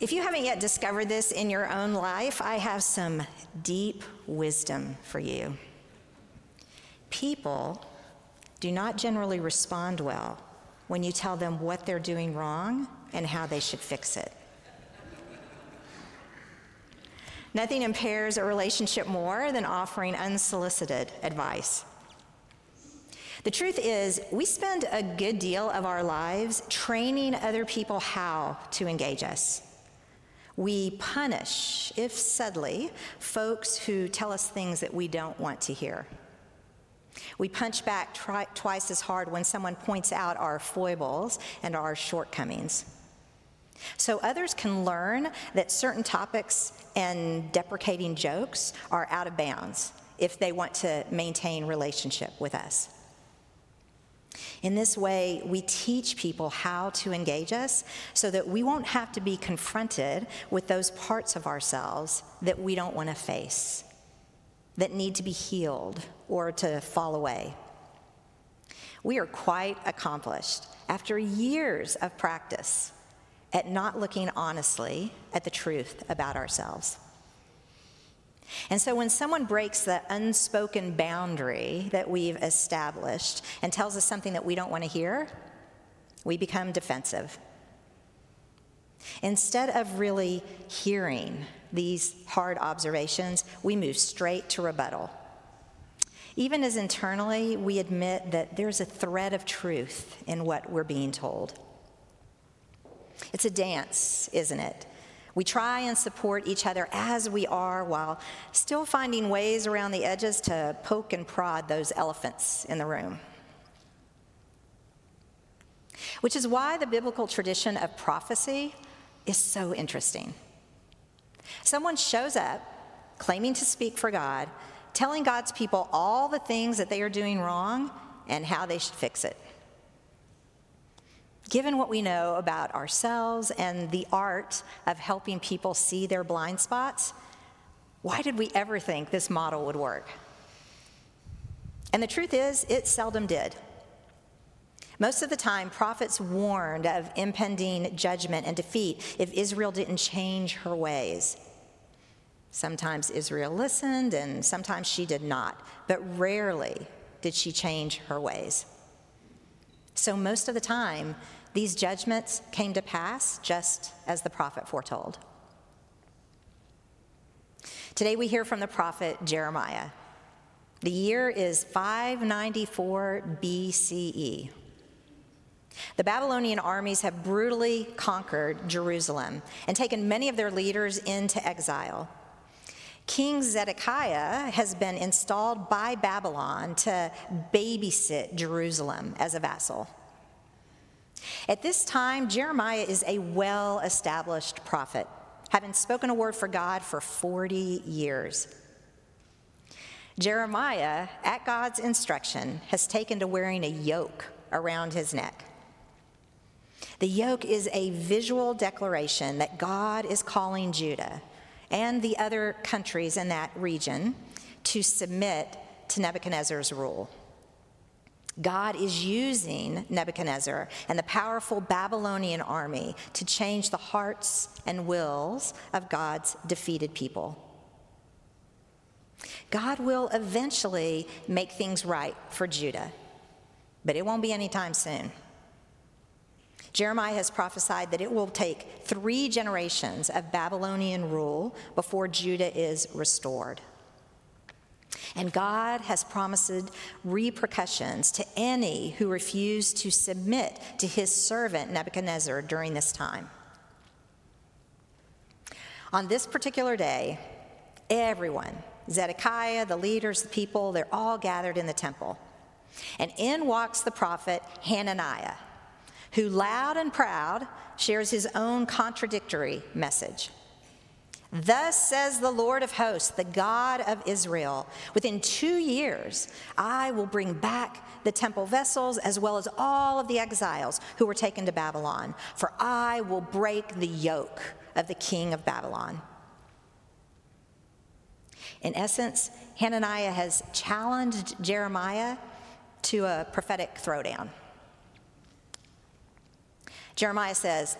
If you haven't yet discovered this in your own life, I have some deep wisdom for you. People do not generally respond well when you tell them what they're doing wrong and how they should fix it. Nothing impairs a relationship more than offering unsolicited advice. The truth is, we spend a good deal of our lives training other people how to engage us. We punish, if subtly, folks who tell us things that we don't want to hear. We punch back tri- twice as hard when someone points out our foibles and our shortcomings. So others can learn that certain topics and deprecating jokes are out of bounds if they want to maintain relationship with us. In this way, we teach people how to engage us so that we won't have to be confronted with those parts of ourselves that we don't want to face, that need to be healed or to fall away. We are quite accomplished after years of practice at not looking honestly at the truth about ourselves. And so when someone breaks the unspoken boundary that we've established and tells us something that we don't want to hear, we become defensive. Instead of really hearing these hard observations, we move straight to rebuttal. Even as internally we admit that there's a thread of truth in what we're being told. It's a dance, isn't it? We try and support each other as we are while still finding ways around the edges to poke and prod those elephants in the room. Which is why the biblical tradition of prophecy is so interesting. Someone shows up claiming to speak for God, telling God's people all the things that they are doing wrong and how they should fix it. Given what we know about ourselves and the art of helping people see their blind spots, why did we ever think this model would work? And the truth is, it seldom did. Most of the time, prophets warned of impending judgment and defeat if Israel didn't change her ways. Sometimes Israel listened, and sometimes she did not, but rarely did she change her ways. So, most of the time, these judgments came to pass just as the prophet foretold. Today we hear from the prophet Jeremiah. The year is 594 BCE. The Babylonian armies have brutally conquered Jerusalem and taken many of their leaders into exile. King Zedekiah has been installed by Babylon to babysit Jerusalem as a vassal. At this time, Jeremiah is a well established prophet, having spoken a word for God for 40 years. Jeremiah, at God's instruction, has taken to wearing a yoke around his neck. The yoke is a visual declaration that God is calling Judah and the other countries in that region to submit to Nebuchadnezzar's rule. God is using Nebuchadnezzar and the powerful Babylonian army to change the hearts and wills of God's defeated people. God will eventually make things right for Judah, but it won't be anytime soon. Jeremiah has prophesied that it will take three generations of Babylonian rule before Judah is restored. And God has promised repercussions to any who refuse to submit to his servant Nebuchadnezzar during this time. On this particular day, everyone, Zedekiah, the leaders, the people, they're all gathered in the temple. And in walks the prophet Hananiah, who loud and proud shares his own contradictory message. Thus says the Lord of hosts, the God of Israel within two years, I will bring back the temple vessels as well as all of the exiles who were taken to Babylon, for I will break the yoke of the king of Babylon. In essence, Hananiah has challenged Jeremiah to a prophetic throwdown. Jeremiah says,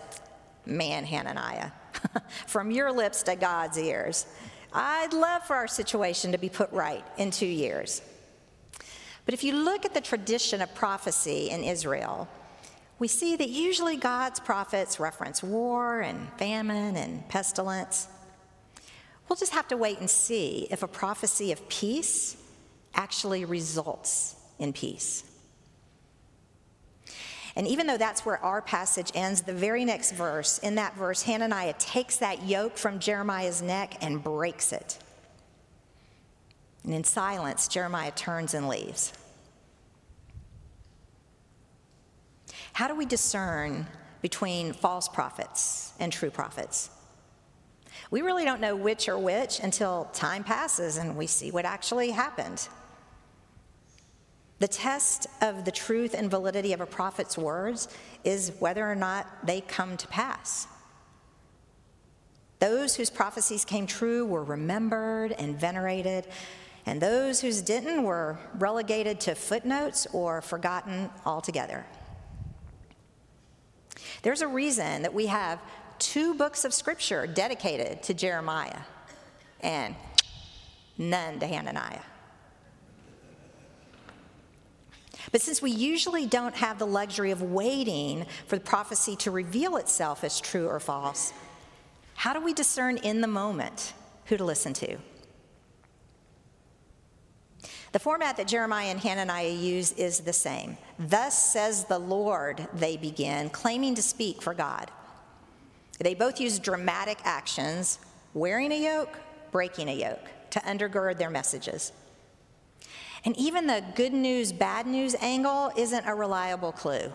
Man, Hananiah, from your lips to God's ears. I'd love for our situation to be put right in two years. But if you look at the tradition of prophecy in Israel, we see that usually God's prophets reference war and famine and pestilence. We'll just have to wait and see if a prophecy of peace actually results in peace. And even though that's where our passage ends, the very next verse, in that verse, Hananiah takes that yoke from Jeremiah's neck and breaks it. And in silence, Jeremiah turns and leaves. How do we discern between false prophets and true prophets? We really don't know which or which until time passes and we see what actually happened. The test of the truth and validity of a prophet's words is whether or not they come to pass. Those whose prophecies came true were remembered and venerated, and those whose didn't were relegated to footnotes or forgotten altogether. There's a reason that we have two books of scripture dedicated to Jeremiah and none to Hananiah. But since we usually don't have the luxury of waiting for the prophecy to reveal itself as true or false, how do we discern in the moment who to listen to? The format that Jeremiah and Hananiah use is the same. Thus says the Lord, they begin, claiming to speak for God. They both use dramatic actions, wearing a yoke, breaking a yoke, to undergird their messages. And even the good news, bad news angle isn't a reliable clue.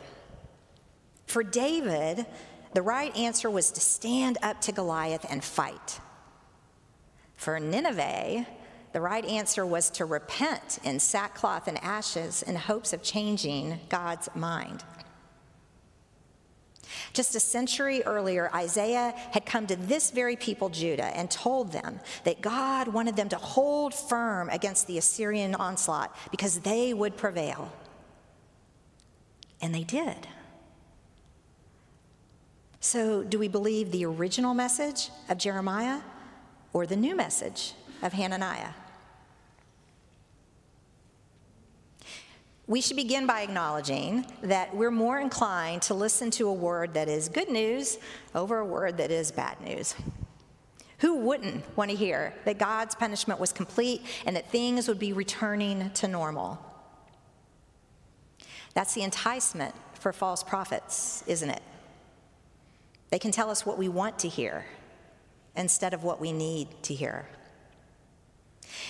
For David, the right answer was to stand up to Goliath and fight. For Nineveh, the right answer was to repent in sackcloth and ashes in hopes of changing God's mind. Just a century earlier, Isaiah had come to this very people, Judah, and told them that God wanted them to hold firm against the Assyrian onslaught because they would prevail. And they did. So, do we believe the original message of Jeremiah or the new message of Hananiah? We should begin by acknowledging that we're more inclined to listen to a word that is good news over a word that is bad news. Who wouldn't want to hear that God's punishment was complete and that things would be returning to normal? That's the enticement for false prophets, isn't it? They can tell us what we want to hear instead of what we need to hear.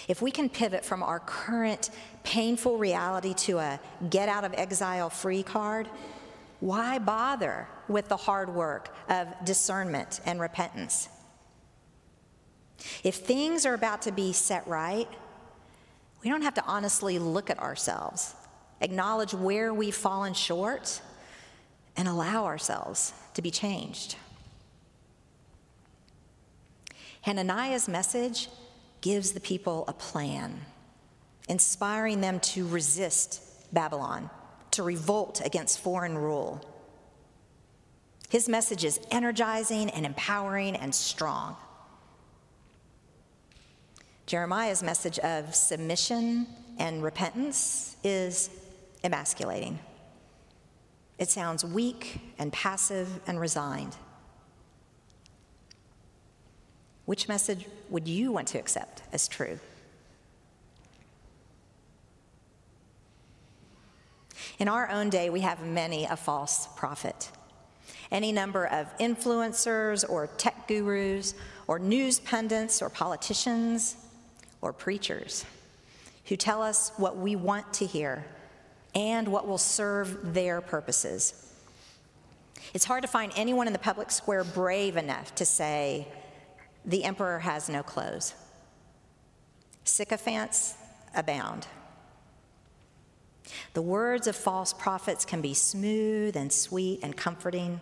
If we can pivot from our current painful reality to a get out of exile free card, why bother with the hard work of discernment and repentance? If things are about to be set right, we don't have to honestly look at ourselves, acknowledge where we've fallen short, and allow ourselves to be changed. Hananiah's message gives the people a plan, inspiring them to resist Babylon, to revolt against foreign rule. His message is energizing and empowering and strong. Jeremiah's message of submission and repentance is emasculating. It sounds weak and passive and resigned. Which message would you want to accept as true? In our own day, we have many a false prophet. Any number of influencers or tech gurus or news pundits or politicians or preachers who tell us what we want to hear and what will serve their purposes. It's hard to find anyone in the public square brave enough to say, the emperor has no clothes. Sycophants abound. The words of false prophets can be smooth and sweet and comforting.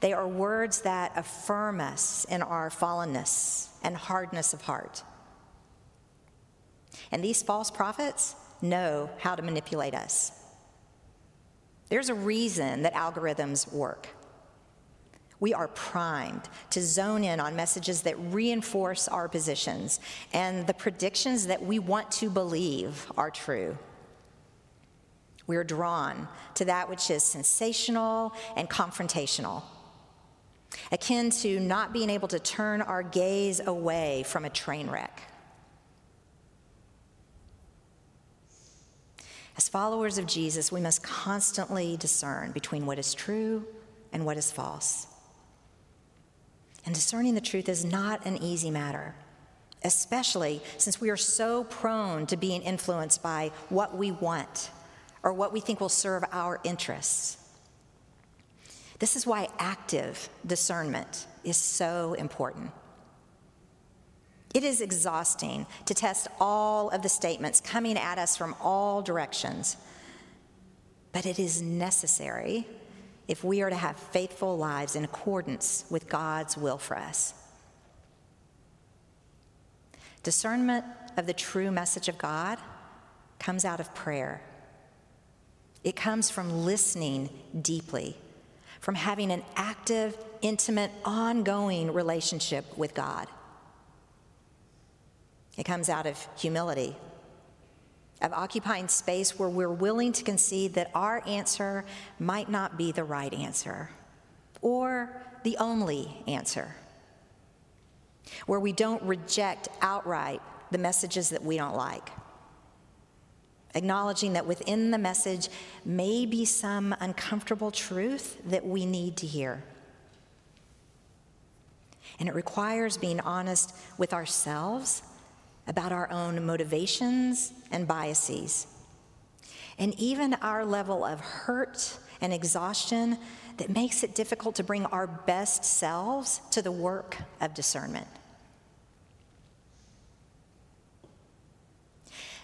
They are words that affirm us in our fallenness and hardness of heart. And these false prophets know how to manipulate us. There's a reason that algorithms work. We are primed to zone in on messages that reinforce our positions and the predictions that we want to believe are true. We are drawn to that which is sensational and confrontational, akin to not being able to turn our gaze away from a train wreck. As followers of Jesus, we must constantly discern between what is true and what is false. And discerning the truth is not an easy matter, especially since we are so prone to being influenced by what we want or what we think will serve our interests. This is why active discernment is so important. It is exhausting to test all of the statements coming at us from all directions, but it is necessary if we are to have faithful lives in accordance with God's will for us. Discernment of the true message of God comes out of prayer. It comes from listening deeply, from having an active, intimate, ongoing relationship with God. It comes out of humility, of occupying space where we're willing to concede that our answer might not be the right answer or the only answer, where we don't reject outright the messages that we don't like, acknowledging that within the message may be some uncomfortable truth that we need to hear. And it requires being honest with ourselves about our own motivations and biases, and even our level of hurt and exhaustion that makes it difficult to bring our best selves to the work of discernment.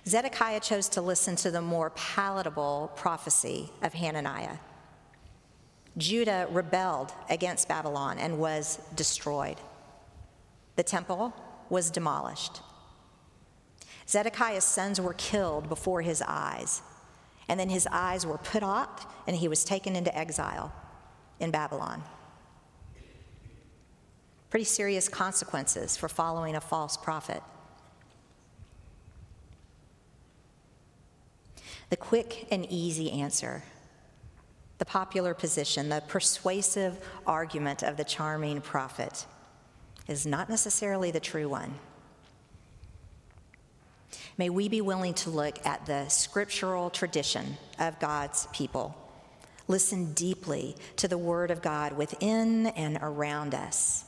Zedekiah chose to listen to the more palatable prophecy of Hananiah. Judah rebelled against Babylon and was destroyed. The temple was demolished. Zedekiah's sons were killed before his eyes, and then his eyes were put out, and he was taken into exile in Babylon. Pretty serious consequences for following a false prophet. The quick and easy answer, the popular position, the persuasive argument of the charming prophet is not necessarily the true one. May we be willing to look at the scriptural tradition of God's people, listen deeply to the word of God within and around us,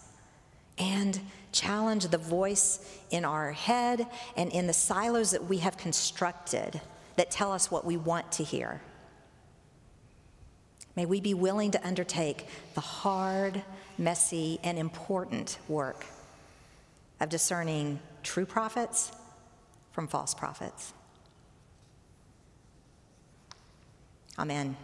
and challenge the voice in our head and in the silos that we have constructed that tell us what we want to hear. May we be willing to undertake the hard, messy, and important work of discerning true prophets from false prophets. Amen.